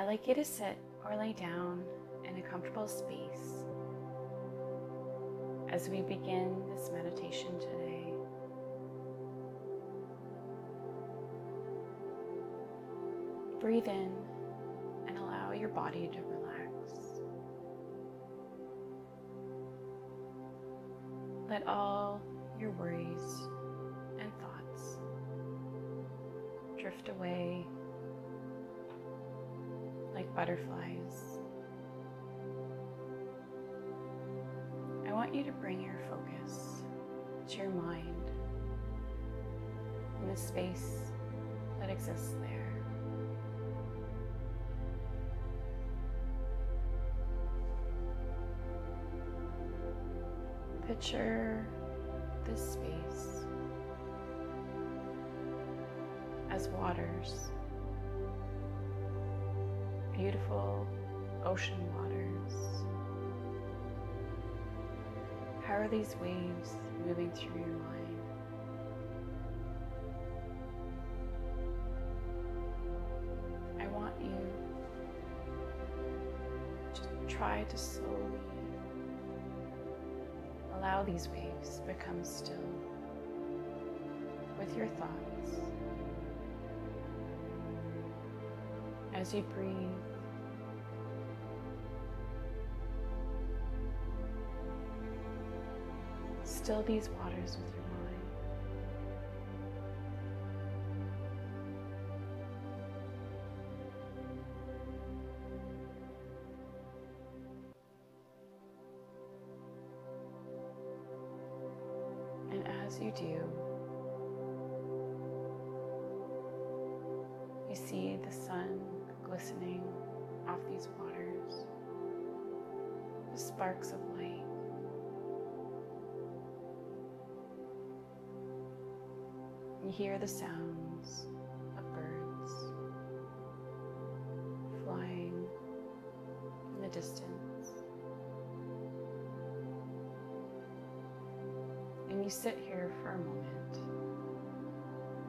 I'd like you to sit or lay down in a comfortable space as we begin this meditation today. Breathe in and allow your body to relax. Let all your worries and thoughts drift away like butterflies. I want you to bring your focus to your mind in the space that exists there. Picture this space as waters, beautiful ocean waters. How are these waves moving through your mind? I want you to try to slowly allow these waves to become still with your thoughts. As you breathe, still these waters with your mind. And as you do, you see the sun glistening off these waters, the sparks of light. You hear the sounds of birds flying in the distance. And you sit here for a moment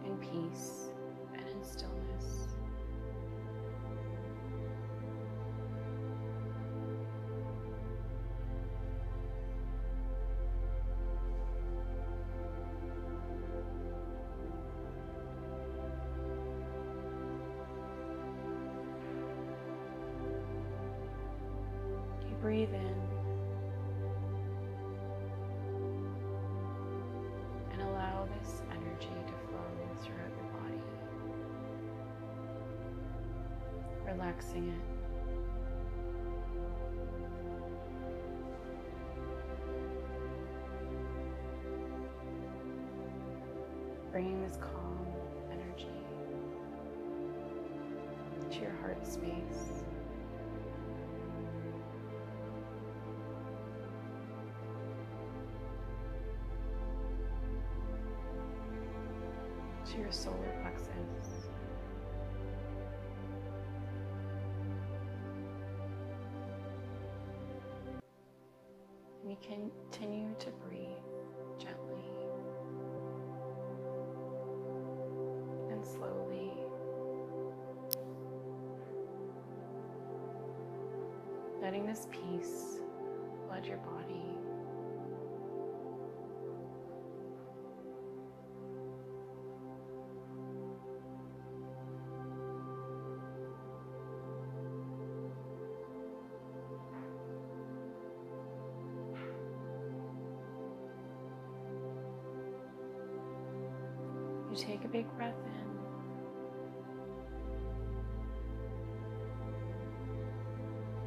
in peace and in stillness. Breathe in and allow this energy to flow throughout your body, relaxing it. Bringing this calm energy to your heart space. To your solar plexus. You continue to breathe gently and slowly. Letting this peace flood your body. You take a big breath in.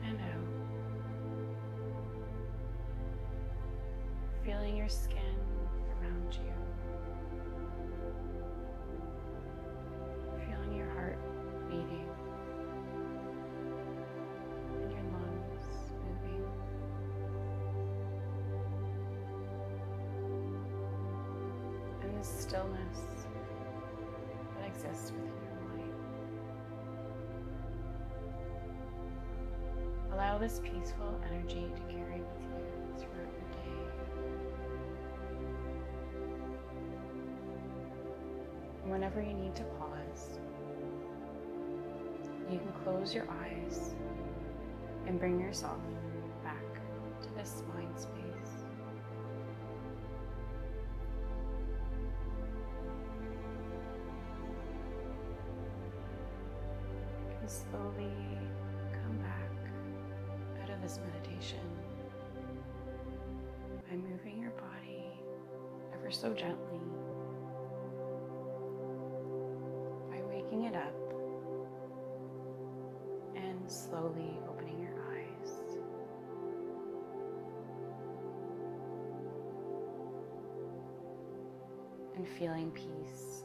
And out. Feeling your skin around you. Feeling your heart beating. And your lungs moving. And the stillness that exists within your mind. Allow this peaceful energy to carry with you throughout your day. Whenever you need to pause, you can close your eyes and bring yourself And slowly come back out of this meditation by moving your body ever so gently, by waking it up and slowly opening your eyes. And feeling peace